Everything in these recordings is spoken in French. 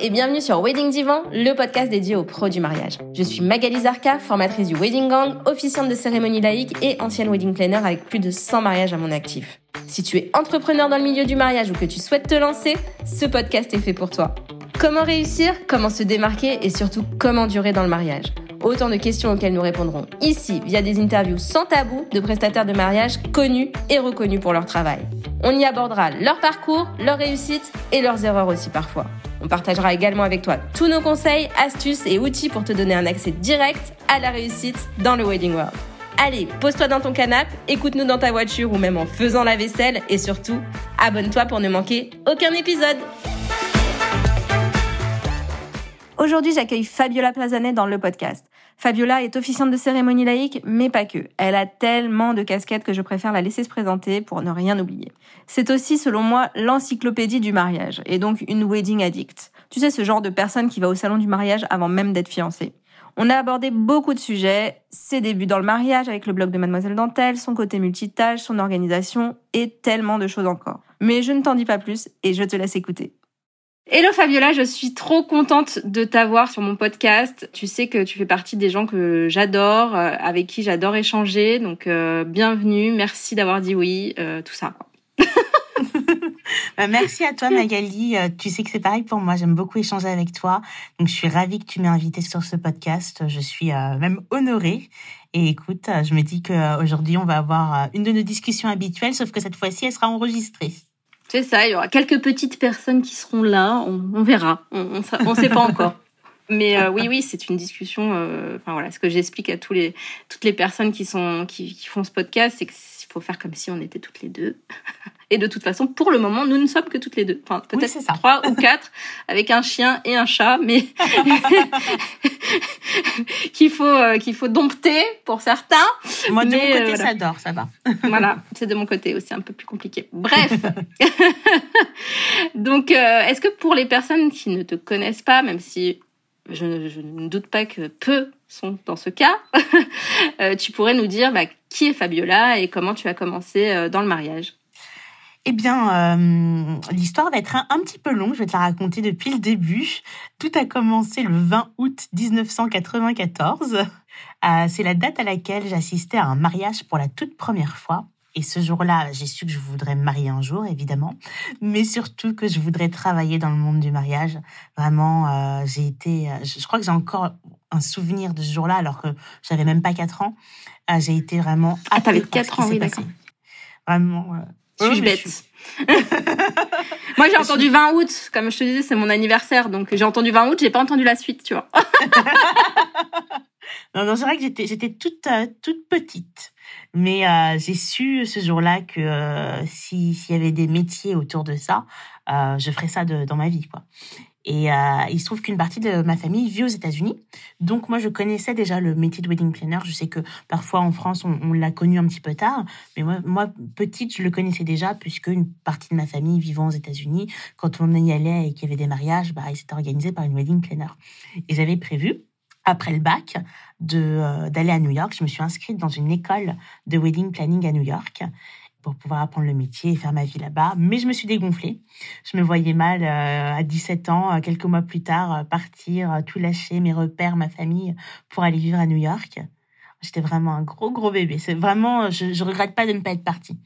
et bienvenue sur Wedding Divan, le podcast dédié aux pros du mariage. Je suis Magali Zarka, formatrice du Wedding Gang, officiante de cérémonie laïque et ancienne wedding planner avec plus de 100 mariages à mon actif. Si tu es entrepreneur dans le milieu du mariage ou que tu souhaites te lancer, ce podcast est fait pour toi. Comment réussir, comment se démarquer et surtout comment durer dans le mariage? Autant de questions auxquelles nous répondrons ici via des interviews sans tabou de prestataires de mariage connus et reconnus pour leur travail. On y abordera leur parcours, leurs réussites et leurs erreurs aussi parfois. On partagera également avec toi tous nos conseils, astuces et outils pour te donner un accès direct à la réussite dans le Wedding World. Allez, pose-toi dans ton canapé, écoute-nous dans ta voiture ou même en faisant la vaisselle et surtout, abonne-toi pour ne manquer aucun épisode. Aujourd'hui, j'accueille Fabiola Plazanet dans le podcast. Fabiola est officiante de cérémonie laïque, mais pas que. Elle a tellement de casquettes que je préfère la laisser se présenter pour ne rien oublier. C'est aussi, selon moi, l'encyclopédie du mariage, et donc une wedding addict. Tu sais, ce genre de personne qui va au salon du mariage avant même d'être fiancée. On a abordé beaucoup de sujets, ses débuts dans le mariage avec le blog de Mademoiselle Dentelle, son côté multitâche, son organisation et tellement de choses encore. Mais je ne t'en dis pas plus et je te laisse écouter. Hello Fabiola, je suis trop contente de t'avoir sur mon podcast. Tu sais que tu fais partie des gens que j'adore, euh, avec qui j'adore échanger. Donc euh, bienvenue, merci d'avoir dit oui, euh, tout ça. Bah, merci à toi Magali. Tu sais que c'est pareil pour moi. J'aime beaucoup échanger avec toi. Donc je suis ravie que tu m'aies invitée sur ce podcast. Je suis même honorée. Et écoute, je me dis qu'aujourd'hui on va avoir une de nos discussions habituelles, sauf que cette fois-ci elle sera enregistrée. C'est ça, il y aura quelques petites personnes qui seront là, on, verra, on ne sait pas encore. Mais euh, oui, oui, c'est une discussion. Euh, enfin voilà, ce que j'explique à tous les, toutes les personnes qui sont qui, font ce podcast, c'est que faut faire comme si on était toutes les deux. Et de toute façon, pour le moment, nous ne sommes que toutes les deux. Enfin, peut-être trois ou quatre, avec un chien et un chat, mais qu'il faut euh, qu'il faut dompter pour certains. Moi, de mon côté, euh, ça dort, ça va. voilà, c'est de mon côté aussi un peu plus compliqué. Bref. Donc, euh, est-ce que pour les personnes qui ne te connaissent pas, même si je, ne doute pas que peu sont dans ce cas, tu pourrais nous dire bah, qui est Fabiola et comment tu as commencé dans le mariage? Eh bien, euh, l'histoire va être un, petit peu longue. Je vais te la raconter depuis le début. Tout a commencé le 20 août 1994. Euh, c'est la date à laquelle j'assistais à un mariage pour la toute première fois. Et ce jour-là, j'ai su que je voudrais me marier un jour, évidemment, mais surtout que je voudrais travailler dans le monde du mariage. Vraiment, j'ai été, je, crois que j'ai encore un souvenir de ce jour-là, alors que j'avais même pas 4 ans. J'ai été vraiment. Ah, t'avais 4 ans, oui, d'accord. Vraiment. Suis-je bête Moi, j'ai entendu 20 août. Comme je te disais, c'est mon anniversaire. Donc, j'ai entendu 20 août, j'ai pas entendu la suite, tu vois. non, non, c'est vrai que j'étais, j'étais toute, euh, toute petite. Mais euh, j'ai su ce jour-là que euh, s'il y avait des métiers autour de ça, je ferais ça de, dans ma vie, quoi. Et euh, il se trouve qu'une partie de ma famille vit aux États-Unis. Donc moi, je connaissais déjà le métier de wedding planner. Je sais que parfois en France, on, l'a connu un petit peu tard. Mais moi, petite, je le connaissais déjà puisque une partie de ma famille vivant aux États-Unis, quand on y allait et qu'il y avait des mariages, bah, c'était organisé par une wedding planner. Et j'avais prévu, après le bac, euh, d'aller à New York. Je me suis inscrite dans une école de wedding planning à New York pour pouvoir apprendre le métier et faire ma vie là-bas. Mais je me suis dégonflée. Je me voyais mal euh, à 17 ans, euh, quelques mois plus tard, euh, partir, tout lâcher, mes repères, ma famille, pour aller vivre à New York. J'étais vraiment un gros, gros bébé. C'est vraiment, je, je regrette pas de ne pas être partie.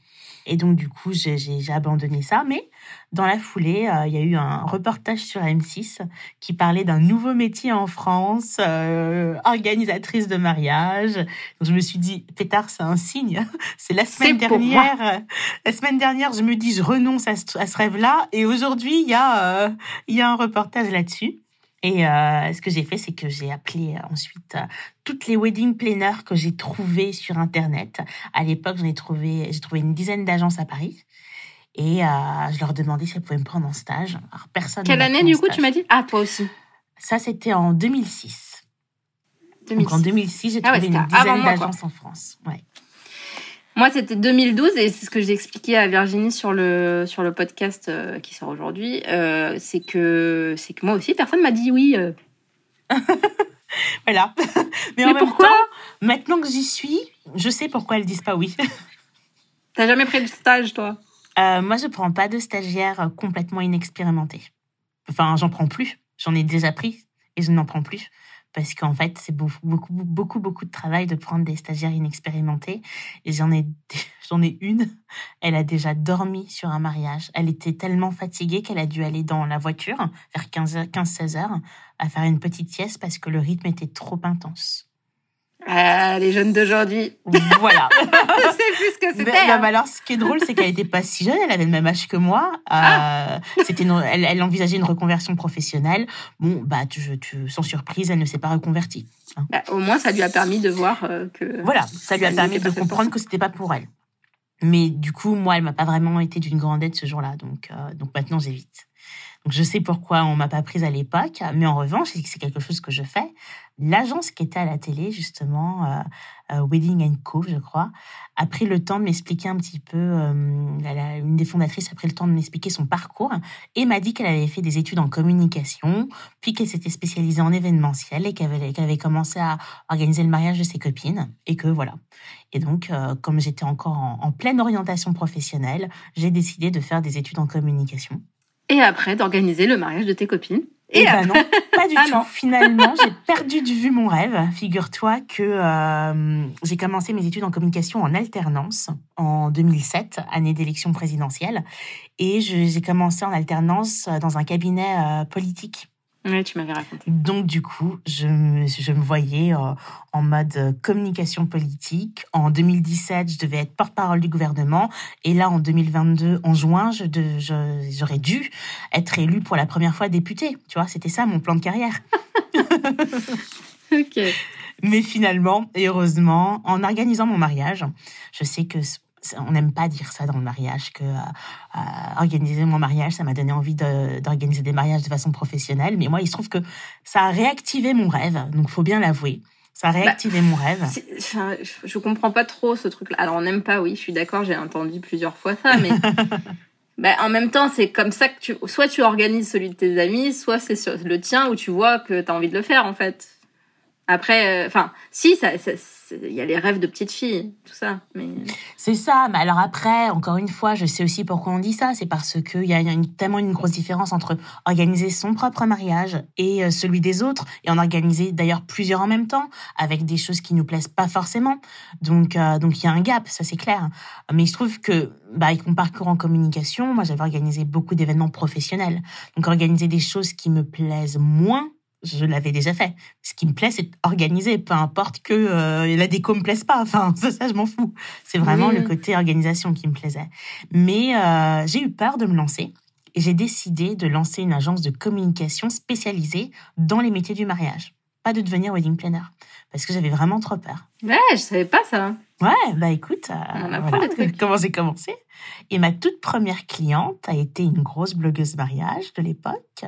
Et donc, du coup, j'ai abandonné ça. Mais dans la foulée, euh, il y a eu un reportage sur M6 qui parlait d'un nouveau métier en France, euh, organisatrice de mariage. Donc, je me suis dit, pétard, c'est un signe. C'est la semaine dernière. La semaine dernière, je me dis, je renonce à ce, à ce rêve-là. Et aujourd'hui, il y, a, euh, il y a un reportage là-dessus. Et euh, ce que j'ai fait, c'est que j'ai appelé euh, ensuite euh, toutes les wedding planners que j'ai trouvées sur Internet. À l'époque, j'en ai trouvé, j'ai trouvé une dizaine d'agences à Paris. Et euh, je leur demandais si elles pouvaient me prendre en stage. Alors, personne Quelle année, du coup, tu m'as dit? Ah, toi aussi. Ça, c'était en 2006. 2006. Donc, en 2006, j'ai ah trouvé une dizaine d'agences en France. Ouais. Moi, c'était 2012 et c'est ce que j'ai expliqué à Virginie sur le sur le podcast euh, qui sort aujourd'hui. Euh, c'est que c'est que moi aussi, personne m'a dit oui. Euh. voilà. Mais, en pourquoi même temps, Maintenant que j'y suis, je sais pourquoi elles disent pas oui. T'as jamais pris de stage, toi? Moi, je prends pas de stagiaire complètement inexpérimenté. Enfin, j'en prends plus J'en ai déjà pris et je n'en prends plus parce qu'en fait, c'est beaucoup, beaucoup, beaucoup, de travail de prendre des stagiaires inexpérimentés. Et j'en ai, j'en ai une, elle a déjà dormi sur un mariage. Elle était tellement fatiguée qu'elle a dû aller dans la voiture vers 15, 15 16 heures à faire une petite sieste parce que le rythme était trop intense. Ah, les jeunes d'aujourd'hui. Voilà. c'est plus ce que c'était. Mais, hein. alors, ce qui est drôle, c'est qu'elle n'était pas si jeune. Elle avait le même âge que moi. Ah. Euh, c'était une- elle, elle envisageait une reconversion professionnelle. Bon, bah, tu, tu- sans surprise, elle ne s'est pas reconvertie. hein. Bah, au moins, ça lui a permis de voir euh, que. Voilà, ça lui a permis de comprendre que c'était pas pour elle. Mais du coup, moi, elle m'a pas vraiment été d'une grande aide ce jour-là. Donc, euh, donc maintenant, j'évite. Donc, je sais pourquoi on m'a pas prise à l'époque. Mais en revanche, c'est quelque chose que je fais. L'agence qui était à la télé, justement, euh, euh, Wedding Co, je crois, a pris le temps de m'expliquer un petit peu. euh, une des fondatrices a pris le temps de m'expliquer son parcours et m'a dit qu'elle avait fait des études en communication, puis qu'elle s'était spécialisée en événementiel et qu'elle avait, avait commencé à organiser le mariage de ses copines. Et que voilà. Et donc, euh, comme j'étais encore en, en pleine orientation professionnelle, j'ai décidé de faire des études en communication. Et après, d'organiser le mariage de tes copines. Et, Et ben après- non, pas du Ah tout. non. Finalement, j'ai perdu de vue mon rêve. Figure-toi que euh, j'ai commencé mes études en communication en alternance en 2007, année d'élection présidentielle. Et j'ai commencé en alternance dans un cabinet euh, politique. Ouais, tu m'avais raconté. Donc, du coup, je me, je me voyais euh, en mode euh, communication politique. En 2017, je devais être porte-parole du gouvernement. Et là, en 2022, en juin, je de- je- j'aurais dû être élue pour la première fois députée. Tu vois, c'était ça mon plan de carrière. Ok. Mais finalement, et heureusement, en organisant mon mariage, je sais que on n'aime pas dire ça dans le mariage, que euh, euh, organiser mon mariage, ça m'a donné envie de- d'organiser des mariages de façon professionnelle. Mais moi, il se trouve que ça a réactivé mon rêve, donc faut bien l'avouer. Ça a réactivé mon rêve. Enfin, je- comprends pas trop ce truc-là. Alors, on n'aime pas, oui, je suis d'accord, j'ai entendu plusieurs fois ça, mais. bah, en même temps, c'est comme ça que tu. Soit tu organises celui de tes amis, soit c'est le tien où tu vois que tu as envie de le faire, en fait. Après, euh, enfin, si, ça- il y a les rêves de petites filles, tout ça. C'est ça. Mais alors après, encore une fois, je sais aussi pourquoi on dit ça. C'est parce qu'il y a tellement une grosse différence entre organiser son propre mariage et euh, celui des autres, et en organiser d'ailleurs plusieurs en même temps, avec des choses qui nous plaisent pas forcément. Donc, euh, donc il y a un gap, ça c'est clair. Mais je trouve que, bah, avec mon parcours en communication, moi j'avais organisé beaucoup d'événements professionnels. Donc organiser des choses qui me plaisent moins. Je l'avais déjà fait. Ce qui me plaît, c'est organiser, peu importe que euh, la déco me plaise pas. Enfin, ça, ça je m'en fous. C'est vraiment le côté organisation qui me plaisait. Mais euh, j'ai eu peur de me lancer et j'ai décidé de lancer une agence de communication spécialisée dans les métiers du mariage. Pas de devenir wedding planner. Parce que j'avais vraiment trop peur. ouais, je savais pas ça. Ouais, bah écoute, euh, On en apprend voilà des trucs. comment j'ai commencé? Et ma toute première cliente a été une grosse blogueuse mariage de l'époque.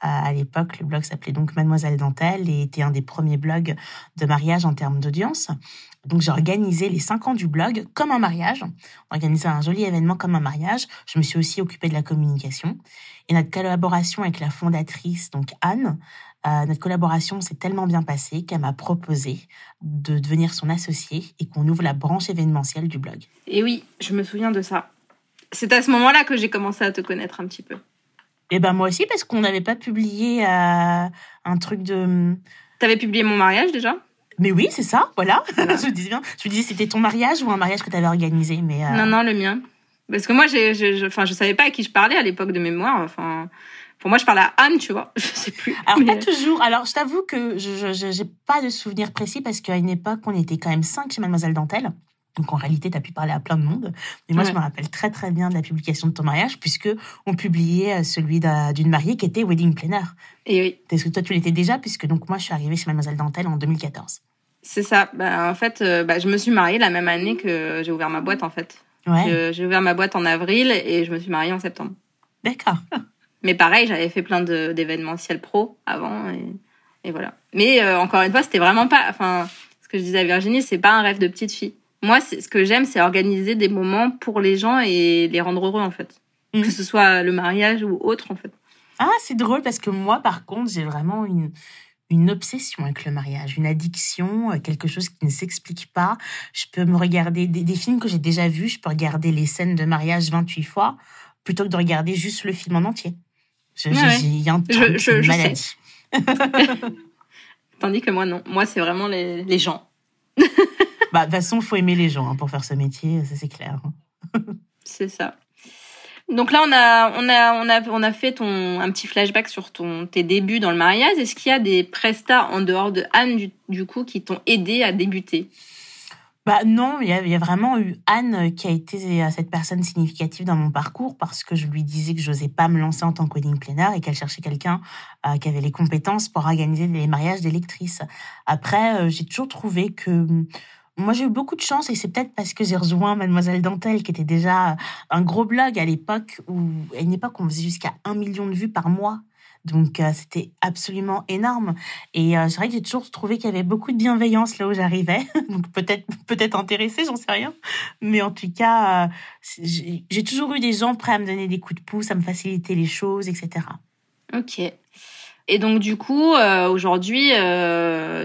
À l'époque, le blog s'appelait donc Mademoiselle Dentelle et était un des premiers blogs de mariage en termes d'audience. Donc j'ai organisé les cinq ans du blog comme un mariage, organisé un joli événement comme un mariage. Je me suis aussi occupée de la communication. Et notre collaboration avec la fondatrice, donc Anne, euh, notre collaboration s'est tellement bien passée qu'elle m'a proposé de devenir son associée et qu'on ouvre la branche événementielle du blog. Et oui, je me souviens de ça. C'est à ce moment-là que j'ai commencé à te connaître un petit peu. Et ben moi aussi parce qu'on n'avait pas publié euh, un truc de. T'avais publié mon mariage déjà? Mais oui, c'est ça, voilà. je me disais bien. Je me disais c'était ton mariage ou un mariage que tu avais organisé, mais. euh, Non, non, le mien. Parce que moi, j'ai, je, enfin, je savais pas à qui je parlais à l'époque de mémoire. Enfin, pour moi, je parlais à Anne, tu vois. Je sais plus. Alors Mais- pas toujours. Alors je t'avoue que je je- j'ai pas de souvenir précis parce qu'à une époque on était quand même cinq chez Mademoiselle Dentelle. Donc en réalité, tu as pu parler à plein de monde. Mais moi, je me rappelle très très bien de la publication de ton mariage puisque on publiait euh, celui d'un- d'une mariée qui était wedding planner. Et oui, Parce que toi, tu l'étais déjà? Puisque donc moi, je suis arrivée chez Mademoiselle Dentelle en 2014. c'est ça. Bah, en fait, euh, bah, je me suis mariée la même année que j'ai ouvert ma boîte, en fait. Ouais, J'ai ouvert ma boîte en avril et je me suis mariée en septembre. d'accord. Mais pareil, j'avais fait plein de- d'événementiels pro avant et, et voilà. Mais euh, encore une fois, c'était vraiment pas. Enfin, ce que je disais à Virginie, c'est pas un rêve de petite fille. Moi, c'est- ce que j'aime, c'est organiser des moments pour les gens et les rendre heureux en fait. Mhm. Que ce soit le mariage ou autre en fait. Ah, c'est drôle parce que moi, par contre, j'ai vraiment une, une obsession avec le mariage, une addiction, euh, quelque chose qui ne s'explique pas. Je peux me regarder des, des films que j'ai déjà vus, je peux regarder les scènes de mariage 28 fois plutôt que de regarder juste le film en entier. Il y a un truc, je, je, maladie. Tandis que moi, non. Moi, c'est vraiment les, les gens. Bah, de toute façon, il faut aimer les gens hein, pour faire ce métier, ça c'est clair. c'est ça. Donc là, on a, on a, on a, on a fait ton, un petit flashback sur ton, tes débuts dans le mariage. Est-ce qu'il y a des prestats en dehors de Anne, du, du coup, qui t'ont aidé à débuter? Bah non, il y, a, il y, a, vraiment eu Anne qui a été cette personne significative dans mon parcours parce que je lui disais que je n'osais pas me lancer en tant que wedding planner et qu'elle cherchait quelqu'un euh, qui avait les compétences pour organiser les mariages des lectrices. Après, euh, j'ai toujours trouvé que moi, j'ai eu beaucoup de chance et c'est peut-être parce que j'ai rejoint Mademoiselle Dentelle, qui était déjà un gros blog à l'époque où, à une époque, on faisait jusqu'à un million de vues par mois. Donc, euh, c'était absolument énorme. Et euh, c'est vrai que j'ai toujours trouvé qu'il y avait beaucoup de bienveillance là où j'arrivais. Donc, peut-être, peut-être intéressée, j'en sais rien. Mais en tout cas, euh, j'ai toujours eu des gens prêts à me donner des coups de pouce, à me faciliter les choses, etc. Ok. Et donc, du coup, aujourd'hui,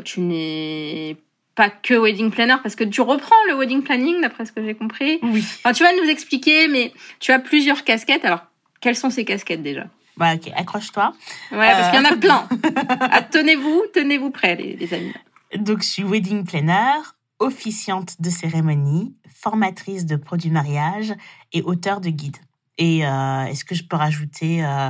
tu n'es pas que wedding planner parce que tu reprends le wedding planning d'après ce que j'ai compris. Oui. Enfin, tu vas nous expliquer, mais tu as plusieurs casquettes. Alors, quelles sont ces casquettes déjà? Bah, ok, accroche-toi. Ouais, parce qu'il y en a euh. plein. ah, tenez-vous, tenez-vous prêts, les, les, amis. Donc, je suis wedding planner, officiante de cérémonie, formatrice de produits mariage et auteur de guide. Et euh, est-ce que je peux rajouter euh,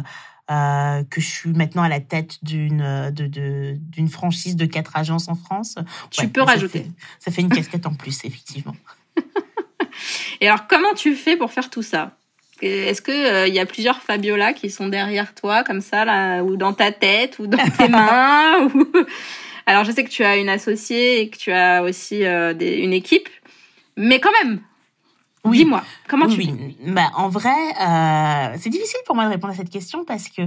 euh, que je suis maintenant à la tête d'une de, d'une franchise de quatre agences en France. Tu peux rajouter. ça fait une casquette en plus, effectivement. Et alors, comment tu fais pour faire tout ça? Est-ce que il euh, y a plusieurs Fabiola qui sont derrière toi, comme ça, là, ou dans ta tête, ou dans tes mains ou... Alors, je sais que tu as une associée et que tu as aussi euh, des, une équipe, mais quand même, oui. Dis-moi, comment tu oui. Bah, en vrai, euh, c'est difficile pour moi de répondre à cette question parce que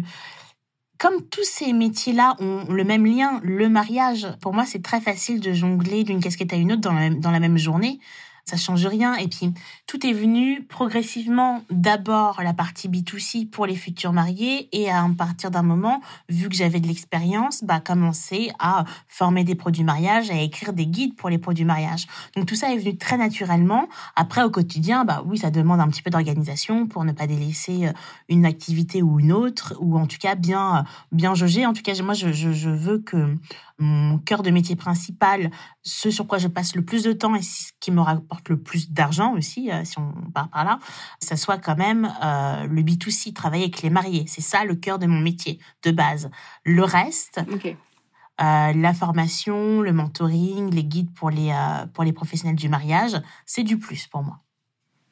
comme tous ces métiers-là ont le même lien, le mariage, pour moi, c'est très facile de jongler d'une casquette à une autre dans dans la même journée ça change rien. Et puis, tout est venu progressivement d'abord la partie B2C pour les futurs mariés et à partir d'un moment, vu que j'avais de l'expérience, bah, commencer à former des produits mariage, à écrire des guides pour les produits mariage. Donc, tout ça est venu très naturellement. Après, au quotidien, bah oui, ça demande un petit peu d'organisation pour ne pas délaisser euh, une activité ou une autre, ou en tout cas bien, bien jauger. En tout cas, moi, je, je, je veux que mon cœur de métier principal, ce sur quoi je passe le plus de temps et ce qui me rapporte le plus d'argent aussi, euh, si on part par là, ça soit quand même euh, le B2C, travailler avec les mariés. C'est ça le cœur de mon métier de base. Le reste, euh, la formation, le mentoring, les guides pour les, pour les professionnels du mariage, c'est du plus pour moi.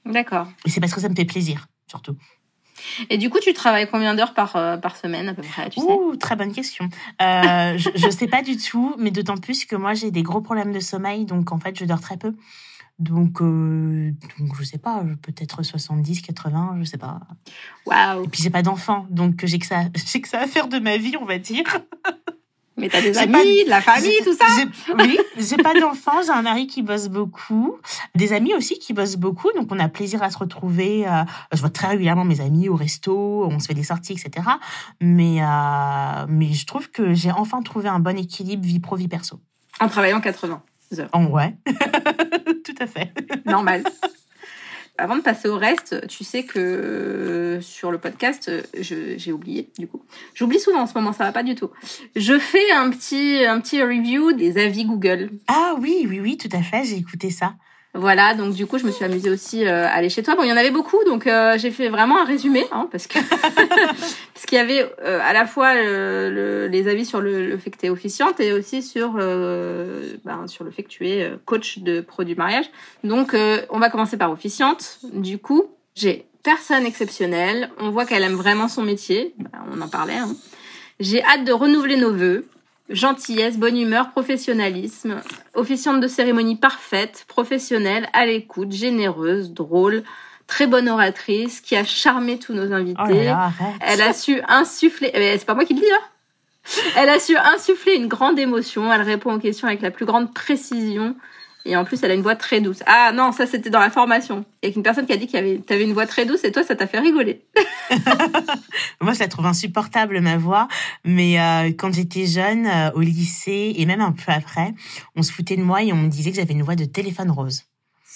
D'accord. Et c'est parce que ça me fait plaisir, surtout. Et du coup, tu travailles combien d'heures par, euh, par semaine à peu près tu Ouh, très bonne question. Euh, je ne sais pas du tout, mais d'autant plus que moi j'ai des gros problèmes de sommeil, donc en fait je dors très peu. Donc, euh, donc je sais pas, peut-être 70, 80, je sais pas. Waouh. Et puis j'ai pas d'enfant, donc j'ai que ça, que ça à faire de ma vie, on va dire. Mais t'as des amis, de la famille, tout ça Oui, j'ai pas d'enfants, j'ai un mari qui bosse beaucoup, des amis aussi qui bossent beaucoup, donc on a plaisir à se retrouver. Euh, je vois très régulièrement mes amis au resto, on se fait des sorties, etc. Mais euh, mais je trouve que j'ai enfin trouvé un bon équilibre vie pro vie perso. En travaillant 80 heures. Oh, ouais, tout à fait. Normal. Avant de passer au reste, tu sais que euh, sur le podcast, j'ai oublié du coup. J'oublie souvent en ce moment, ça va pas du tout. Je fais un petit un petit review des avis Google. Ah oui, oui, oui, tout à fait. J'ai écouté ça. Voilà, donc du coup, je me suis amusée aussi euh, à aller chez toi. Bon, il y en avait beaucoup, donc euh, j'ai fait vraiment un résumé, hein, parce que parce qu'il y avait euh, à la fois le, les avis sur le, fait que tu es officiante et aussi sur ben, sur le fait que tu es coach de produits mariage. Donc, on va commencer par officiante. Du coup, j'ai personne exceptionnelle. On voit qu'elle aime vraiment son métier. Ben, on en parlait. Hein. J'ai hâte de renouveler nos vœux. Gentillesse, bonne humeur, professionnalisme, officiante de cérémonie parfaite, professionnelle, à l'écoute, généreuse, drôle, très bonne oratrice, qui a charmé tous nos invités. Oh elle a su insuffler, eh, c'est pas moi qui le dis hein. Elle a su insuffler une grande émotion, elle répond aux questions avec la plus grande précision et en plus, elle a une voix très douce. Ah non, ça c'était dans la formation. Il y a une personne qui a dit que tu avais une voix très douce et toi, ça t'a fait rigoler. Moi, je la trouve insupportable, ma voix. Mais euh, quand j'étais jeune, euh, au lycée et même un peu après, on se foutait de moi et on me disait que j'avais une voix de téléphone rose.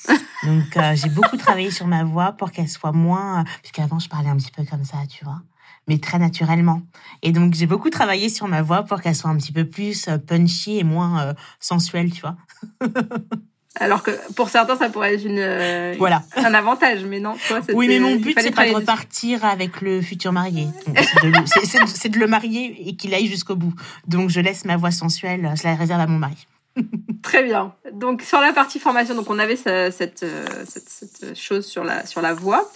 Donc, euh, j'ai beaucoup travaillé sur ma voix pour qu'elle soit moins... Puisqu'avant, je parlais un petit peu comme ça, tu vois mais très naturellement. Et donc, j'ai beaucoup travaillé sur ma voix pour qu'elle soit un petit peu plus euh, punchy et moins euh, sensuelle, tu vois. Alors que pour certains, ça pourrait être une, euh, voilà. un avantage, mais non. Toi, oui, mais mon but, c'est pas de repartir avec le futur marié. C'est de, de, le marier et qu'il aille jusqu'au bout. Donc, je laisse ma voix sensuelle, je la réserve à mon mari. Très bien. Donc, sur la partie formation, donc on avait cette, cette, cette, chose sur la, sur la voix.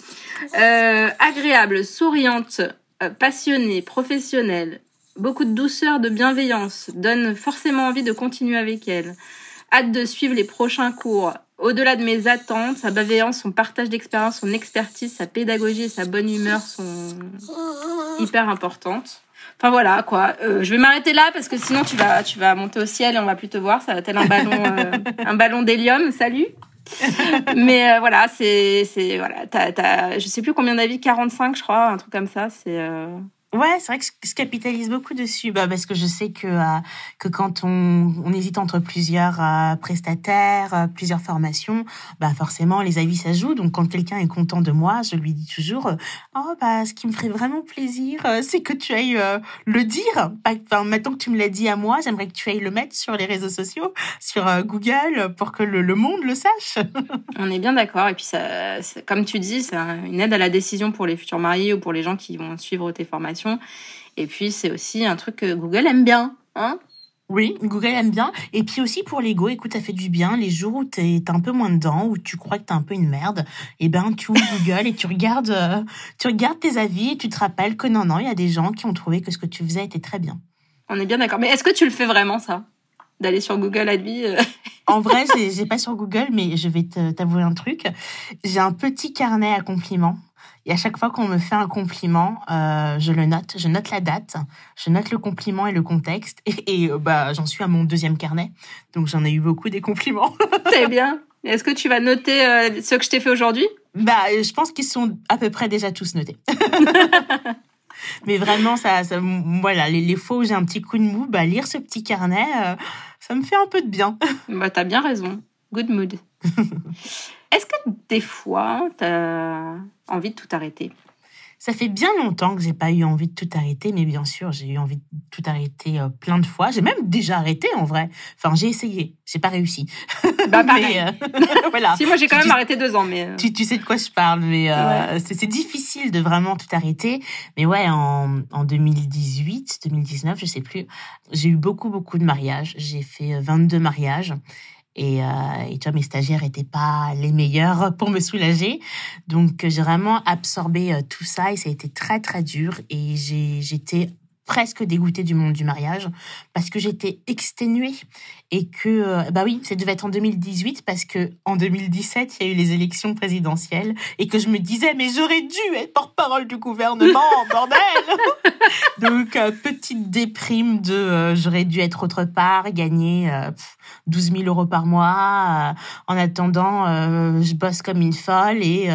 Euh, agréable, souriante, passionnée, professionnelle, beaucoup de douceur, de bienveillance, donne forcément envie de continuer avec elle. Hâte de suivre les prochains cours. Au-delà de mes attentes, sa bienveillance, son partage d'expérience, son expertise, sa pédagogie et sa bonne humeur sont hyper importantes. Enfin voilà quoi. Euh, je vais m'arrêter là parce que sinon tu vas tu vas monter au ciel et on va plus te voir. Ça va tel un ballon euh, un ballon d'hélium. Salut. Mais euh, voilà c'est c'est voilà. Je sais plus combien d'avis 45 je crois un truc comme ça. C'est Ouais, c'est vrai que je capitalise beaucoup dessus, bah, parce que je sais que euh, que quand on, on hésite entre plusieurs euh, prestataires, euh, plusieurs formations, bah forcément les avis ça joue. Donc quand quelqu'un est content de moi, je lui dis toujours, oh bah ce qui me ferait vraiment plaisir, c'est que tu ailles le dire. Enfin maintenant que tu me l'as dit à moi, j'aimerais que tu ailles le mettre sur les réseaux sociaux, sur Google, pour que le, le, monde le sache. on est bien d'accord. Et puis ça, comme tu dis, c'est une aide à la décision pour les futurs mariés ou pour les gens qui vont suivre tes formations et puis, c'est aussi un truc que Google aime bien. Hein oui, Google aime bien. Et puis aussi pour l'ego, écoute, ça fait du bien. Les jours où t'es un peu moins dedans, où tu crois que t'es un peu une merde, et eh ben tu ouvres Google et tu regardes, euh, tu regardes tes avis et tu te rappelles que non, non, il y a des gens qui ont trouvé que ce que tu faisais était très bien. On est bien d'accord. Mais est-ce que tu le fais vraiment ça? D'aller sur Google Avis euh En vrai, j'ai pas sur Google, mais je vais t'avouer un truc. J'ai un petit carnet à compliments et à chaque fois qu'on me fait un compliment, euh, je le note, je note la date, je note le compliment et le contexte. Et, euh, bah, j'en suis à mon deuxième carnet, donc j'en ai eu beaucoup des compliments. C'est bien. Est-ce que tu vas noter euh, ce que je t'ai fait aujourd'hui? Bah, je pense qu'ils sont à peu près déjà tous notés. Mais vraiment, ça, ça voilà, les, les fois où j'ai un petit coup de mou, bah, lire ce petit carnet, euh, ça me fait un peu de bien. Bah, t'as bien raison. Good mood. Est-ce que des fois, tu as envie de tout arrêter ça fait bien longtemps que j'ai pas eu envie de tout arrêter, mais bien sûr, j'ai eu envie de tout arrêter euh, plein de fois. J'ai même déjà arrêté en vrai. Enfin, j'ai essayé, j'ai pas réussi. Bah pareil. Euh, voilà. Si moi j'ai quand même arrêté deux ans, mais euh. tu, tu, sais de quoi je parle, mais c'est difficile de vraiment tout arrêter. Mais ouais, en, en 2018, 2019, je sais plus, j'ai eu beaucoup beaucoup de mariages. J'ai fait 22 mariages. Et, euh, et tu vois, mes stagiaires étaient pas les meilleurs pour me soulager. Donc, j'ai vraiment absorbé euh, tout ça et ça a été très, très dur. Et j'étais presque dégoûtée du monde du mariage parce que j'étais exténuée et que euh, bah oui, ça devait être en 2018 parce que en 2017, il y a eu les élections présidentielles et que je me disais mais j'aurais dû être porte-parole du gouvernement, bordel. Donc euh, petite déprime de euh, j'aurais dû être autre part, gagner 12 000 euros par mois. en attendant, je bosse comme une folle et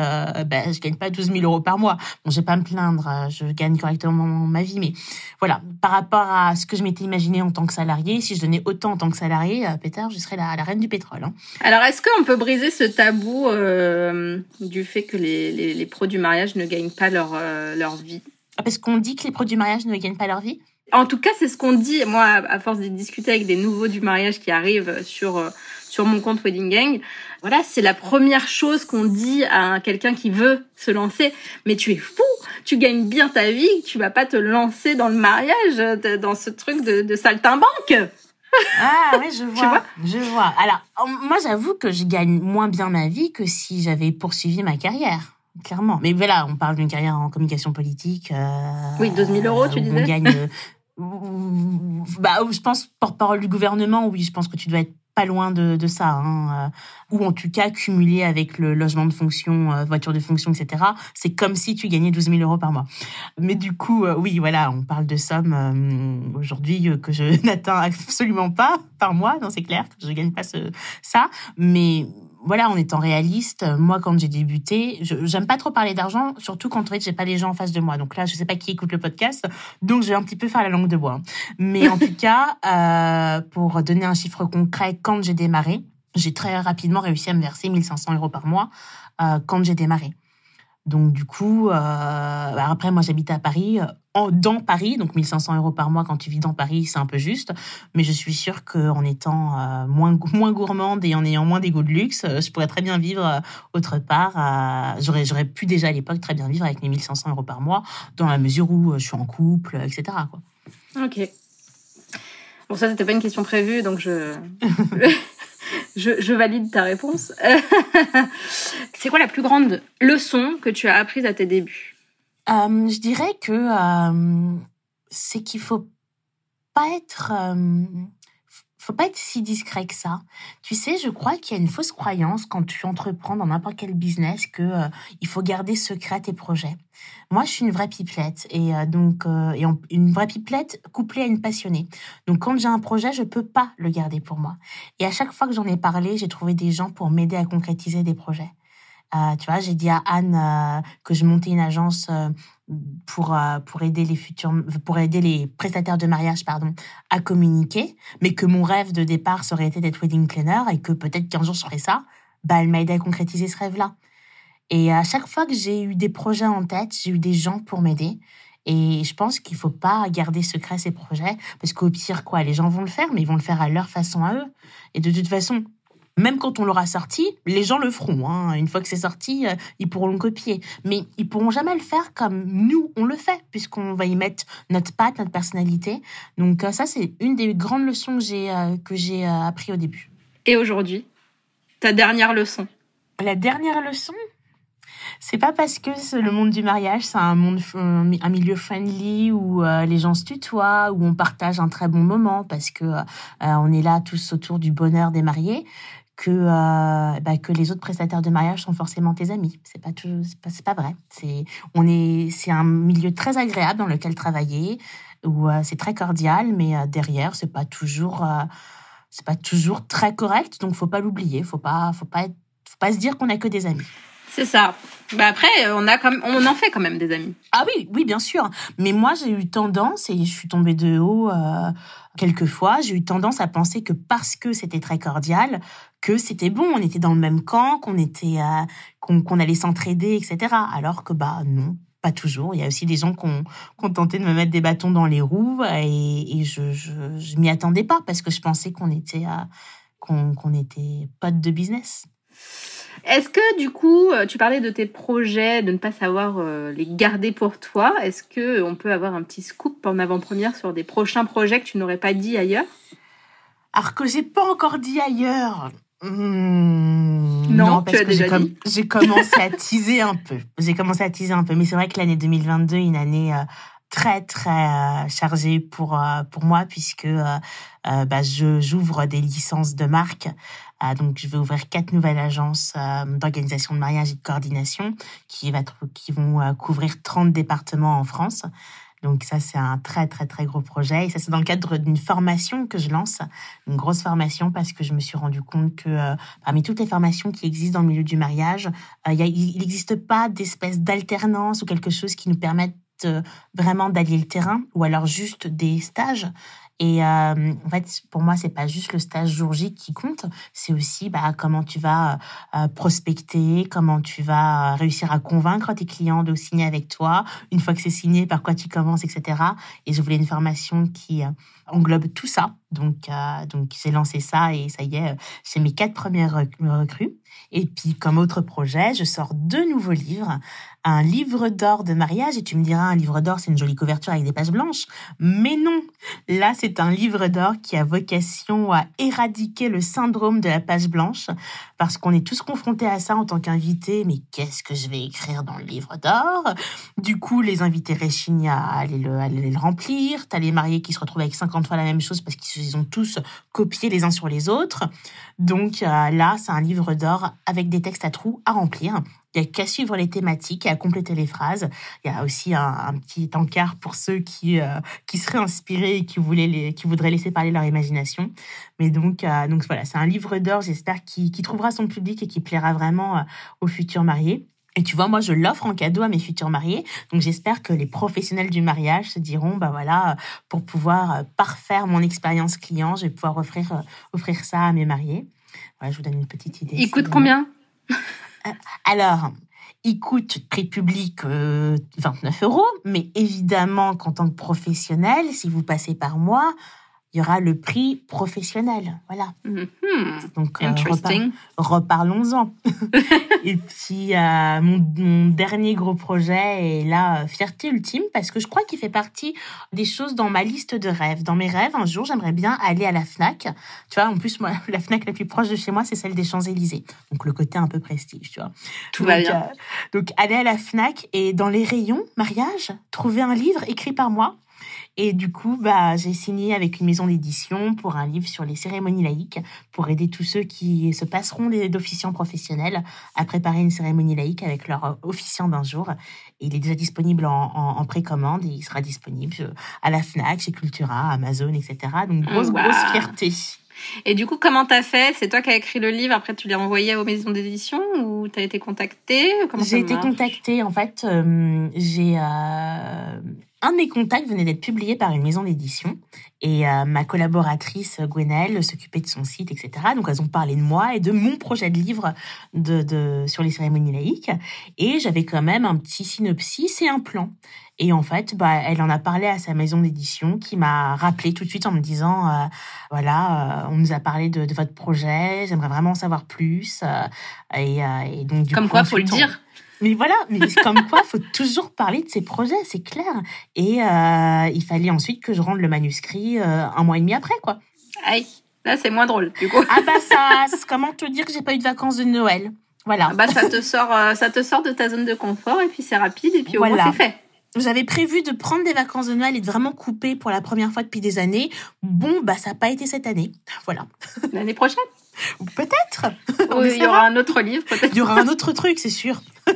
ben je gagne pas 12 000 euros par mois. Bon, je vais pas me plaindre, je gagne correctement ma vie, mais voilà, par rapport à ce que je m'étais imaginé en tant que salarié, si je donnais autant en tant que salarié, euh, Peter, je serais la, la reine du pétrole. Hein. Alors, est-ce qu'on peut briser ce tabou euh, du fait que les, les, les, pros du mariage ne gagnent pas leur, euh, leur vie? Ah, Parce qu'on dit que les pros du mariage ne gagnent pas leur vie? En tout cas, c'est ce qu'on dit. Moi, à force de discuter avec des nouveaux du mariage qui arrivent sur sur mon compte Wedding Gang. Voilà, c'est la première chose qu'on dit à quelqu'un qui veut se lancer. Mais tu es fou, tu gagnes bien ta vie, tu vas pas te lancer dans le mariage, dans ce truc de, de saltimbanque. Ah oui, je vois, je vois. Alors, moi, j'avoue que je gagne moins bien ma vie que si j'avais poursuivi ma carrière. Clairement. Mais voilà, on parle d'une carrière en communication politique. Euh, oui, 12 000 euros, tu disais. On gagne. Euh, bah, je pense, porte-parole du gouvernement, oui, je pense que tu dois être pas loin de, de ça, hein, euh, ou en tout cas cumulé avec le logement de fonction, euh, voiture de fonction, etc. C'est comme si tu gagnais 12 000 euros par mois. Mais du coup, euh, oui, voilà, on parle de sommes aujourd'hui que je n'atteins absolument pas par mois, non, c'est clair que je gagne pas ce, ça, mais voilà, en étant réaliste, moi quand j'ai débuté, j'aime pas trop parler d'argent, surtout quand en fait j'ai pas les gens en face de moi. Donc là, je sais pas qui écoute le podcast, donc je vais un petit peu faire la langue de bois. Mais en tout cas, euh, pour donner un chiffre concret, quand j'ai démarré, j'ai très rapidement réussi à me verser 1500 euros par mois euh, quand j'ai démarré. Donc du coup, euh, bah, après moi j'habite à Paris, en, dans Paris, donc 1500 euros par mois quand tu vis dans Paris, c'est un peu juste. Mais je suis sûre qu'en étant moins moins gourmande et en ayant moins d'ego de luxe, je pourrais très bien vivre autre part. j'aurais j'aurais pu déjà à l'époque très bien vivre avec mes 1500 euros par mois, dans la mesure où je suis en couple, etc. Quoi. Ok. Bon ça c'était pas une question prévue, donc je je, valide ta réponse. c'est quoi la plus grande leçon que tu as apprise à tes débuts? Euh, Je dirais que euh, c'est qu'il faut pas être euh, faut pas être si discret que ça. Tu sais, je crois qu'il y a une fausse croyance quand tu entreprends dans n'importe quel business que euh, il faut garder secret tes projets. Moi, je suis une vraie pipelette et euh, donc euh, une vraie pipelette couplée à une passionnée. Donc quand j'ai un projet, je peux pas le garder pour moi. Et à chaque fois que j'en ai parlé, j'ai trouvé des gens pour m'aider à concrétiser des projets. Tu vois, j'ai dit à Anne que je montais une agence pour pour aider les futurs pour aider les prestataires de mariage pardon à communiquer, mais que mon rêve de départ serait été d'être wedding planner et que peut-être qu'un jour je ferais ça. Bah, elle m'a aidé à concrétiser ce rêve-là. Et à chaque fois que j'ai eu des projets en tête, j'ai eu des gens pour m'aider. Et je pense qu'il faut pas garder secret ces projets parce qu'au pire quoi, les gens vont le faire, mais ils vont le faire à leur façon à eux. Et de toute façon, même quand on l'aura sorti, les gens le feront. Hein. Une fois que c'est sorti, euh, ils pourront le copier. Mais ils pourront jamais le faire comme nous, on le fait, puisqu'on va y mettre notre patte, notre personnalité. Donc euh, ça, c'est une des grandes leçons que j'ai euh, que j'ai appris au début. Et aujourd'hui, ta dernière leçon? La dernière leçon c'est pas parce que le monde du mariage, c'est un monde, un milieu friendly où les gens se tutoient, où on partage un très bon moment parce que on est là tous autour du bonheur des mariés que euh, bah, que les autres prestataires de mariage sont forcément tes amis. C'est pas c'est pas, vrai. C'est on est c'est un milieu très agréable dans lequel travailler où euh, c'est très cordial, mais euh, derrière c'est pas toujours c'est pas toujours très correct. Donc faut pas l'oublier. Faut pas faut pas faut pas se dire qu'on a que des amis. C'est ça. Bah après, on a comme, on en fait quand même des amis. Ah oui, oui, bien sûr. Mais moi, j'ai eu tendance, et je suis tombée de haut euh, quelques fois, j'ai eu tendance à penser que parce que c'était très cordial, que c'était bon, on était dans le même camp, qu'on était, euh, qu'on allait s'entraider, etc. Alors que bah non, pas toujours. Il y a aussi des gens qui ont, tenté de me mettre des bâtons dans les roues et, je, je, m'y attendais pas parce que je pensais qu'on était, euh, qu'on était potes de business. Est-ce que du coup, euh, tu parlais de tes projets, de ne pas savoir euh, les garder pour toi. Est-ce que on peut avoir un petit scoop en avant-première sur des prochains projets que tu n'aurais pas dit ailleurs? Alors que j'ai pas encore dit ailleurs. Hmm, non, parce que j'ai commencé à teaser un peu. J'ai commencé à teaser un peu, mais c'est vrai que l'année 2022 est une année euh, très très chargée pour pour moi puisque bah, je j'ouvre des licences de marque euh, donc, je vais ouvrir quatre nouvelles agences euh, d'organisation de mariage et de coordination qui, vont euh, couvrir 30 départements en France. Donc ça, c'est un très, très, très gros projet. Et ça, c'est dans le cadre d'une formation que je lance, une grosse formation, parce que je me suis rendu compte que parmi toutes les formations qui existent dans le milieu du mariage, il n'existe pas d'espèce d'alternance ou quelque chose qui nous permette vraiment d'allier le terrain, ou alors juste des stages. Et euh, en fait, pour moi, c'est pas juste le stage jour J qui compte, c'est aussi bah, comment tu vas euh, prospecter, comment tu vas réussir à convaincre tes clients de signer avec toi. Une fois que c'est signé, par quoi tu commences, etc. Et je voulais une formation qui euh, englobe tout ça. Donc, euh, donc j'ai lancé ça et ça y est, c'est mes quatre premières recrues. Et puis, comme autre projet, je sors deux nouveaux livres. Un livre d'or de mariage. Et tu me diras, un livre d'or, c'est une jolie couverture avec des pages blanches. Mais non, là, c'est un livre d'or qui a vocation à éradiquer le syndrome de la page blanche. Parce qu'on est tous confrontés à ça en tant qu'invités. Mais qu'est-ce que je vais écrire dans le livre d'or? Du coup, les invités réchignent à aller le, aller le remplir. T'as les mariés qui se retrouvent avec 50 fois la même chose parce qu'ils ont tous copié les uns sur les autres. Donc euh, là, c'est un livre d'or avec des textes à trous à remplir. Il n'y a qu'à suivre les thématiques et à compléter les phrases. Il y a aussi un, petit encart pour ceux qui, euh, qui seraient inspirés et qui, voulaient qui voudraient laisser parler leur imagination. Mais donc, euh, donc voilà, c'est un livre d'or, j'espère, qui, trouvera son public et qui plaira vraiment aux futurs mariés. Et tu vois, moi, je l'offre en cadeau à mes futurs mariés. Donc, j'espère que les professionnels du mariage se diront, bah voilà, pour pouvoir parfaire mon expérience client, je vais pouvoir offrir, offrir ça à mes mariés. Ouais, je vous donne une petite idée. Il coûte combien Alors, il coûte prix public euh, 29 euros, mais évidemment qu'en tant que professionnel, si vous passez par moi, il y aura le prix professionnel. Voilà. Mhm. Donc, euh, Interesting. repar- reparlons-en. Et puis, euh, mon, mon dernier gros projet est la fierté ultime, parce que je crois qu'il fait partie des choses dans ma liste de rêves. Dans mes rêves, un jour, j'aimerais bien aller à la FNAC. Tu vois, en plus, moi, la FNAC la plus proche de chez moi, c'est celle des Champs-Élysées. Donc, le côté un peu prestige, tu vois. Tout va Donc, bien. euh, donc, aller à la FNAC et dans les rayons, mariage, trouver un livre écrit par moi. Et du coup, bah, j'ai signé avec une maison d'édition pour un livre sur les cérémonies laïques, pour aider tous ceux qui se passeront d'officiants professionnels à préparer une cérémonie laïque avec leur officiant d'un jour. Et il est déjà disponible en, en- en précommande et il sera disponible euh, à la FNAC, chez Cultura, Amazon, etc. Donc, grosse, Wow. grosse fierté. Et du coup, comment t'as fait? C'est toi qui as écrit le livre, après tu l'as envoyé aux maisons d'édition ou t'as été contacté Comment ça J'ai été contactée, en fait, euh, j'ai... euh, un de mes contacts venait d'être publié par une maison d'édition et euh, ma collaboratrice Gwenelle s'occupait de son site, etc. Donc elles ont parlé de moi et de mon projet de livre de, de, sur les cérémonies laïques et j'avais quand même un petit synopsis et un plan. Et en fait, bah, elle en a parlé à sa maison d'édition qui m'a rappelé tout de suite en me disant, euh, voilà, euh, on nous a parlé de, de votre projet, j'aimerais vraiment en savoir plus. euh, et, euh, et donc du Comme coup, quoi, faut le dire. Mais voilà, mais comme quoi, faut toujours parler de ses projets, c'est clair. Et euh, il fallait ensuite que je rende le manuscrit euh, un mois et demi après, quoi. Aïe, là c'est moins drôle du coup. Ah bah ça, comment te dire que j'ai pas eu de vacances de Noël? Voilà. Ah Bah ça te sort, euh, ça te sort de ta zone de confort et puis c'est rapide et puis au Voilà. moins c'est fait. J'avais prévu de prendre des vacances de Noël et de vraiment couper pour la première fois depuis des années. Bon, bah ça n'a pas été cette année. Voilà. L'année prochaine, Peut-être. Oui, il y aura un autre livre peut-être. Il y aura un autre truc, c'est sûr.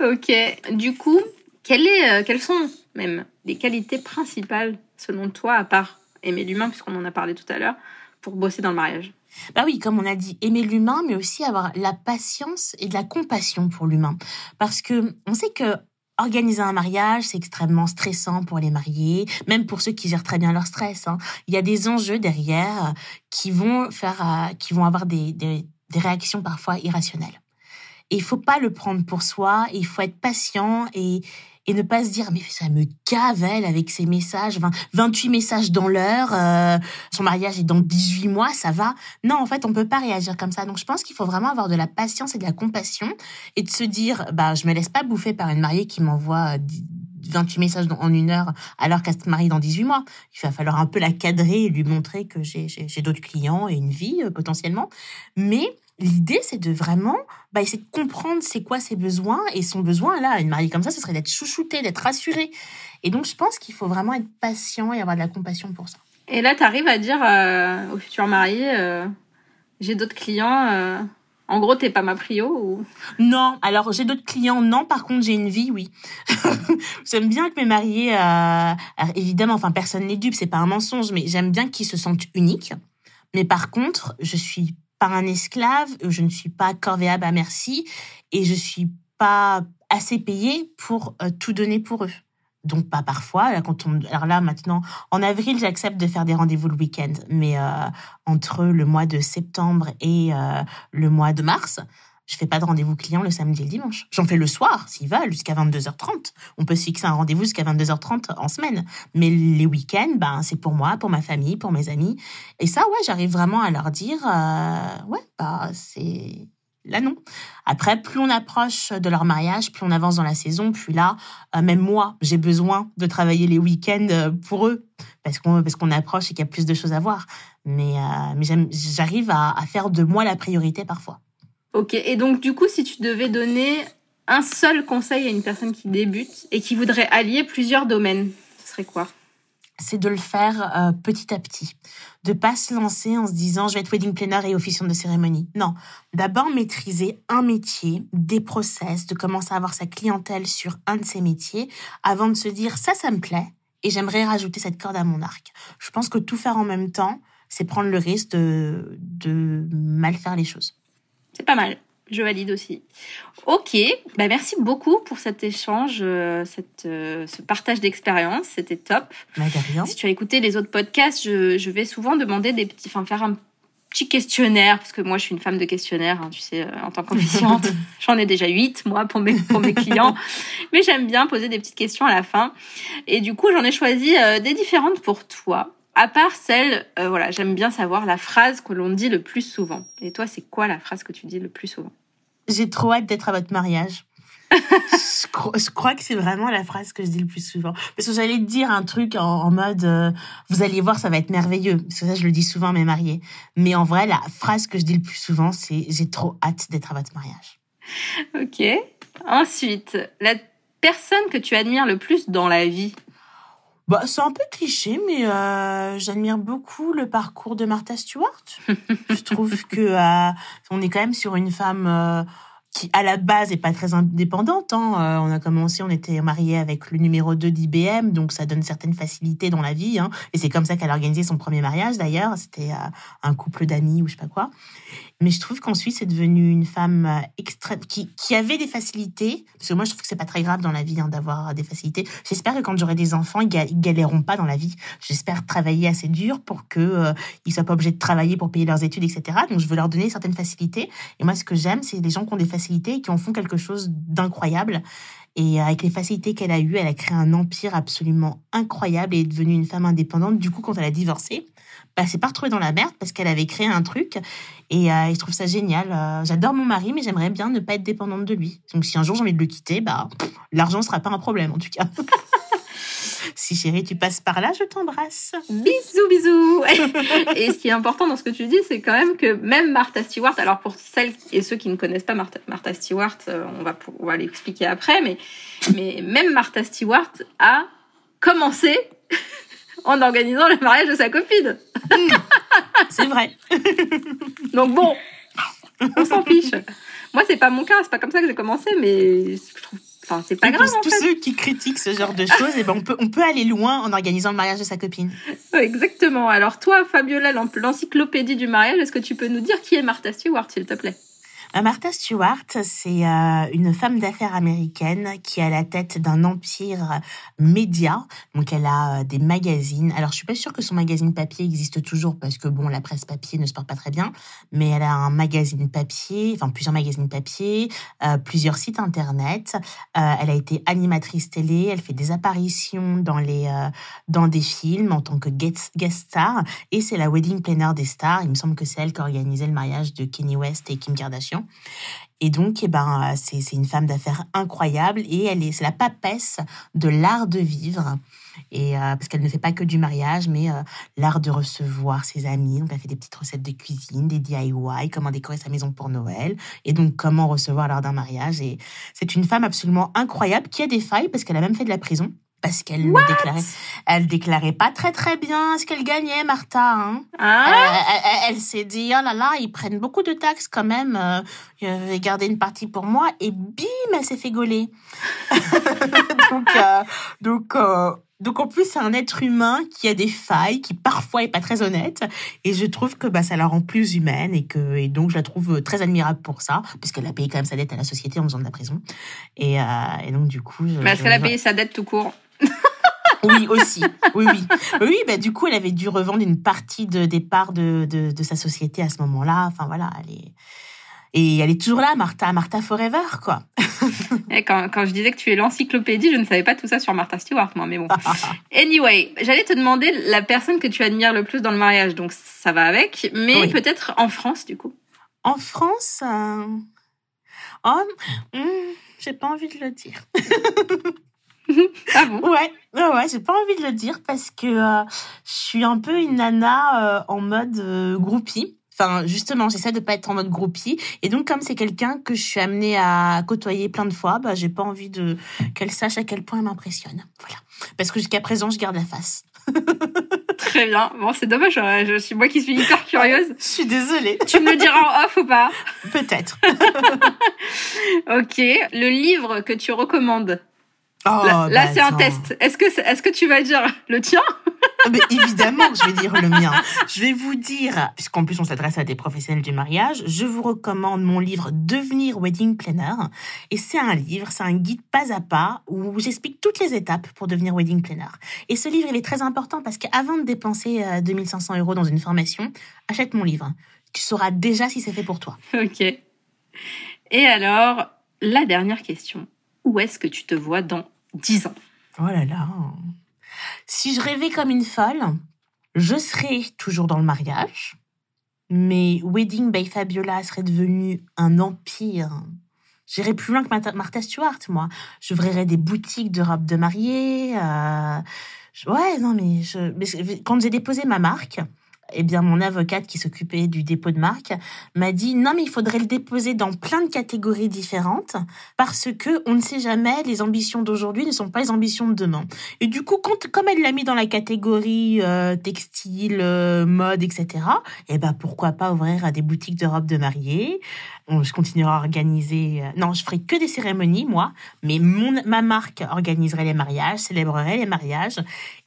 Ok. Du coup, quelle est, euh, quelles sont même les qualités principales selon toi, à part aimer l'humain puisqu'on en a parlé tout à l'heure, pour bosser dans le mariage? Bah oui, comme on a dit, aimer l'humain, mais aussi avoir la patience et de la compassion pour l'humain. Parce que on sait que organiser un mariage, c'est extrêmement stressant pour les mariés, même pour ceux qui gèrent très bien leur stress. hein. Il y a des enjeux derrière euh, qui vont faire, euh, qui vont avoir des, des, des réactions parfois irrationnelles. Il faut pas le prendre pour soi, il faut être patient et, et ne pas se dire mais ça me cavelle avec ces messages, 20 28 messages dans l'heure, euh, son mariage est dans 18 mois, ça va. Non, en fait, on peut pas réagir comme ça. Donc, je pense qu'il faut vraiment avoir de la patience et de la compassion et de se dire, bah, je me laisse pas bouffer par une mariée qui m'envoie euh, 28 messages dans- en une heure alors qu'elle se marie dans 18 mois. Il va falloir un peu la cadrer et lui montrer que j'ai d'autres clients et une vie euh, potentiellement. Mais l'idée, c'est de vraiment bah, essayer de comprendre c'est quoi ses besoins. Et son besoin, là, une mariée comme ça, ce serait d'être chouchoutée, d'être rassurée. Et donc, je pense qu'il faut vraiment être patient et avoir de la compassion pour ça. Et là, tu arrives à dire euh, au futur marié, euh, j'ai d'autres clients. euh, en gros, t'es pas ma prio ou? Non, alors j'ai d'autres clients, non. Par contre, j'ai une vie, oui. j'aime bien que mes mariés, euh, évidemment, enfin, personne n'est dupe, c'est pas un mensonge, mais j'aime bien qu'ils se sentent uniques. Mais par contre, je suis pas un esclave, je ne suis pas corvéable à merci, et je suis pas assez payée pour euh, tout donner pour eux. Donc pas parfois. Là, quand on, alors là maintenant, en avril, j'accepte de faire des rendez-vous le week-end, mais euh, entre le mois de septembre et euh, le mois de mars, je fais pas de rendez-vous client le samedi et le dimanche. J'en fais le soir, s'ils veulent, jusqu'à 22h30. On peut se fixer un rendez-vous jusqu'à 22h30 en semaine. Mais les week-ends, ben, c'est pour moi, pour ma famille, pour mes amis. Et ça, ouais, j'arrive vraiment à leur dire, euh, ouais, bah, c'est, là, non. Après, plus on approche de leur mariage, plus on avance dans la saison, plus là, euh, même moi, j'ai besoin de travailler les week-ends euh, pour eux. Parce qu'on, parce approche et qu'il y a plus de choses à voir. Mais, euh, mais j'arrive à faire de moi la priorité parfois. Ok. Et donc, du coup, si tu devais donner un seul conseil à une personne qui débute et qui voudrait allier plusieurs domaines, ce serait quoi? C'est de le faire euh, petit à petit. De pas se lancer en se disant je vais être wedding planner et officiant de cérémonie. Non. D'abord maîtriser un métier, des process, de commencer à avoir sa clientèle sur un de ces métiers avant de se dire ça, ça me plaît et j'aimerais rajouter cette corde à mon arc. Je pense que tout faire en même temps, c'est prendre le risque de, de mal faire les choses. C'est pas mal. Je valide aussi. Ok, bah merci beaucoup pour cet échange, euh, cette, euh, ce partage d'expérience. C'était top. Rien. Si tu as écouté les autres podcasts, je, je vais souvent demander des petits, enfin faire un petit questionnaire, parce que moi, je suis une femme de questionnaire, hein, tu sais, euh, en tant qu'officiante. J'en ai déjà huit, moi, pour mes, pour mes clients. Mais j'aime bien poser des petites questions à la fin. Et du coup, j'en ai choisi euh, des différentes pour toi. À part celle, euh, voilà, j'aime bien savoir la phrase que l'on dit le plus souvent. Et toi, c'est quoi la phrase que tu dis le plus souvent? J'ai trop hâte d'être à votre mariage je, crois, je, crois, que c'est vraiment la phrase que je dis le plus souvent. Parce que j'allais te dire un truc en, en mode euh, vous allez voir, ça va être merveilleux. Parce que ça, je le dis souvent à mes mariés. Mais en vrai, la phrase que je dis le plus souvent, c'est j'ai trop hâte d'être à votre mariage. Ok. Ensuite, la personne que tu admires le plus dans la vie? Bah, c'est un peu cliché, mais euh, j'admire beaucoup le parcours de Martha Stewart. je trouve que euh, on est quand même sur une femme euh, qui à la base est pas très indépendante. Hein. Euh, on a commencé, on était mariés avec le numéro 2 d'IBM, donc ça donne certaines facilités dans la vie. Hein. Et c'est comme ça qu'elle a organisé son premier mariage d'ailleurs. C'était euh, un couple d'amis ou je sais pas quoi. Mais je trouve qu'ensuite, c'est devenu une femme euh, extrême, qui, qui avait des facilités. Parce que moi, je trouve que c'est pas très grave dans la vie hein, d'avoir des facilités. J'espère que quand j'aurai des enfants, ils galéreront pas dans la vie. J'espère travailler assez dur pour que euh, ils soient pas obligés de travailler pour payer leurs études, etc. Donc, je veux leur donner certaines facilités. Et moi, ce que j'aime, c'est les gens qui ont des facilités qui en font quelque chose d'incroyable. Et avec les facilités qu'elle a eues, elle a créé un empire absolument incroyable et est devenue une femme indépendante. Du coup, quand elle a divorcé, bah, s'est pas retrouvée dans la merde parce qu'elle avait créé un truc. Et euh, je trouve ça génial. Euh, J'adore mon mari, mais j'aimerais bien ne pas être dépendante de lui. Donc si un jour j'ai envie de le quitter, bah, l'argent sera pas un problème en tout cas. si chérie, tu passes par là, je t'embrasse. Bisous, bisous. et ce qui est important dans ce que tu dis, c'est quand même que même Martha Stewart, alors pour celles et ceux qui ne connaissent pas Martha, Martha Stewart, euh, on va, on va l'expliquer après, mais, mais même Martha Stewart a commencé en organisant le mariage de sa copine. c'est vrai. Donc bon, on s'en fiche. Moi, c'est pas mon cas, c'est pas comme ça que j'ai commencé, mais je trouve Enfin, c'est pas grave. Pour tous ceux qui critiquent ce genre de choses, et eh ben on peut, on peut aller loin en organisant le mariage de sa copine. Exactement. Alors toi, Fabiola, l'encyclopédie du mariage, est-ce que tu peux nous dire qui est Martha Stewart, s'il te plaît? Martha Stewart, c'est euh, une femme d'affaires américaine qui a la tête d'un empire média. Donc, elle a euh, des magazines. Alors, je suis pas sûre que son magazine papier existe toujours parce que bon, la presse papier ne se porte pas très bien. Mais elle a un magazine papier, enfin plusieurs magazines papier, plusieurs sites internet. elle a été animatrice télé. Elle fait des apparitions dans les dans des films en tant que guest, star. Et c'est la wedding planner des stars. Il me semble que c'est elle qui a organisé le mariage de Kenny West et Kim Kardashian. Et donc, eh ben, c'est une femme d'affaires incroyable et elle est, c'est la papesse de l'art de vivre. Et euh, parce qu'elle ne fait pas que du mariage, mais euh, l'art de recevoir ses amis. Donc, elle fait des petites recettes de cuisine, des DIY, comment décorer sa maison pour Noël, et donc comment recevoir lors d'un mariage. Et c'est une femme absolument incroyable qui a des failles parce qu'elle a même fait de la prison parce qu'elle ne déclarait, elle déclarait pas très très bien ce qu'elle gagnait, Martha. Hein. Ah. Elle, elle, s'est dit oh là là, ils prennent beaucoup de taxes quand même. Euh, je vais garder une partie pour moi et bim, elle s'est fait gauler. donc euh, donc euh, donc en plus c'est un être humain qui a des failles, qui parfois est pas très honnête, et je trouve que bah ça la rend plus humaine et que et donc je la trouve très admirable pour ça, puisqu'elle a payé quand même sa dette à la société en faisant de la prison. Et, et donc du coup. Mais est-ce qu'elle a payé sa dette tout court? Oui, aussi. Oui, oui. Oui, bah, du coup, elle avait dû revendre une partie de départ de, de, de sa société à ce moment-là. Enfin, voilà, elle est... Et elle est toujours là, Martha, Martha Forever, quoi. Et quand, quand je disais que tu es l'encyclopédie, je ne savais pas tout ça sur Martha Stewart, moi, mais bon. anyway, j'allais te demander la personne que tu admires le plus dans le mariage, donc ça va avec, mais peut-être en France, du coup. En France euh... Oh, hmm, j'ai pas envie de le dire. ah bon? Ouais, ouais, ouais j'ai pas envie de le dire parce que euh, je suis un peu une nana euh, en mode euh, groupie. Enfin, justement, j'essaie de pas être en mode groupie. Et donc, comme c'est quelqu'un que je suis amenée à côtoyer plein de fois, bah, j'ai pas envie de qu'elle sache à quel point elle m'impressionne. Voilà. Parce que jusqu'à présent, je garde la face. Très bien. Bon, c'est dommage. Je suis moi qui suis hyper curieuse. je suis désolée. Tu me le diras en off ou pas? Peut-être. ok. Le livre que tu recommandes? Oh, là, là bah, c'est un test. Est-ce que, est-ce que tu vas dire le tien ah, mais Évidemment que je vais dire le mien. Je vais vous dire, puisqu'en plus on s'adresse à des professionnels du mariage, je vous recommande mon livre Devenir Wedding Planner. Et c'est un livre, c'est un guide pas à pas où j'explique toutes les étapes pour devenir wedding planner. Et ce livre, il est très important parce qu'avant de dépenser 2500 euh, euros dans une formation, achète mon livre tu sauras déjà si c'est fait pour toi. Ok. Et alors, la dernière question. Où est-ce que tu te vois dans 10 ans Oh là là. Si je rêvais comme une folle, je serais toujours dans le mariage, mais Wedding by Fabiola serait devenu un empire. J'irais plus loin que Martha Stewart, moi. J'ouvrirais des boutiques de robes de mariée. Euh... Ouais, non, mais, quand j'ai déposé ma marque, eh bien, mon avocate qui s'occupait du dépôt de marque m'a dit non, mais il faudrait le déposer dans plein de catégories différentes parce que on ne sait jamais, les ambitions d'aujourd'hui ne sont pas les ambitions de demain. Et du coup, comme elle l'a mis dans la catégorie euh, textile, euh, mode, etc., eh ben, pourquoi pas ouvrir des boutiques de robes de mariée je continuerai à organiser. Euh, non, je ferai que des cérémonies, moi, mais mon, ma marque organiserait les mariages, célébrerait les mariages.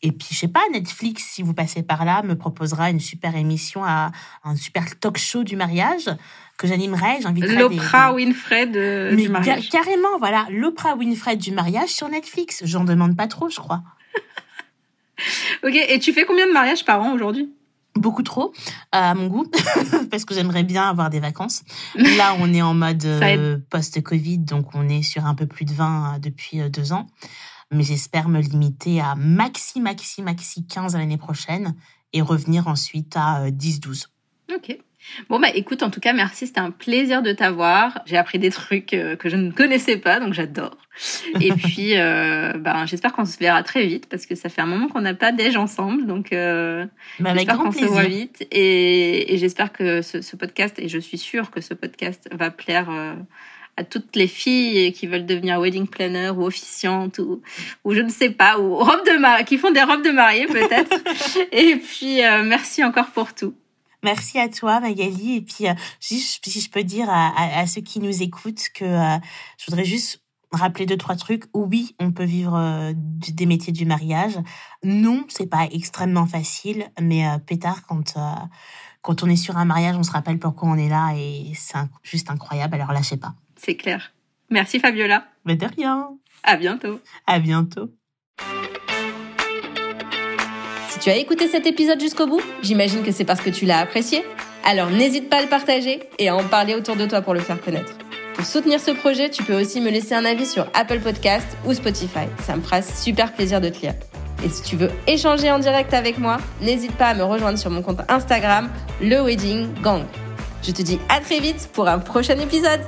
Et puis, je sais pas, Netflix, si vous passez par là, me proposera une super émission, à, un super talk show du mariage que j'animerai. J'inviterai l'Oprah Winfrey du mariage. carrément, voilà, l'Oprah Winfrey du mariage sur Netflix. J'en demande pas trop, je crois. ok, et tu fais combien de mariages par an aujourd'hui? Beaucoup trop à mon goût parce que j'aimerais bien avoir des vacances. Là, on est en mode euh, post-Covid, donc on est sur un peu plus de 20 euh, depuis euh, deux ans. Mais j'espère me limiter à maxi, maxi, maxi 15 l'année prochaine et revenir ensuite à 10-12. Ok. Bon, bah écoute, en tout cas, merci. C'était un plaisir de t'avoir. J'ai appris des trucs euh, que je ne connaissais pas, donc j'adore. Et puis, euh, bah, j'espère qu'on se verra très vite parce que ça fait un moment qu'on n'a pas déjà ensemble. Donc, euh, bah, j'espère qu'on se voit vite. Et, et j'espère que ce, ce, podcast, et je suis sûre que ce podcast va plaire. Euh, à toutes les filles qui veulent devenir wedding planner ou officiante ou, ou je ne sais pas, ou robe de mariée, qui font des robes de mariée peut-être. et puis, euh, merci encore pour tout. Merci à toi, Magali. Et puis, euh, si, je peux dire à, ceux qui nous écoutent que euh, je voudrais juste rappeler deux trois trucs. Oui, on peut vivre euh, des métiers du mariage. Non, c'est pas extrêmement facile, mais pétard quand quand on est sur un mariage, on se rappelle pourquoi on est là et c'est juste incroyable. Alors lâchez pas. C'est clair. Merci Fabiola. Mais de rien. À bientôt. À bientôt. Si tu as écouté cet épisode jusqu'au bout, j'imagine que c'est parce que tu l'as apprécié. Alors n'hésite pas à le partager et à en parler autour de toi pour le faire connaître. Pour soutenir ce projet, tu peux aussi me laisser un avis sur Apple Podcast ou Spotify. Ça me fera super plaisir de te lire. Et si tu veux échanger en direct avec moi, n'hésite pas à me rejoindre sur mon compte Instagram, le Wedding Gang. Je te dis à très vite pour un prochain épisode.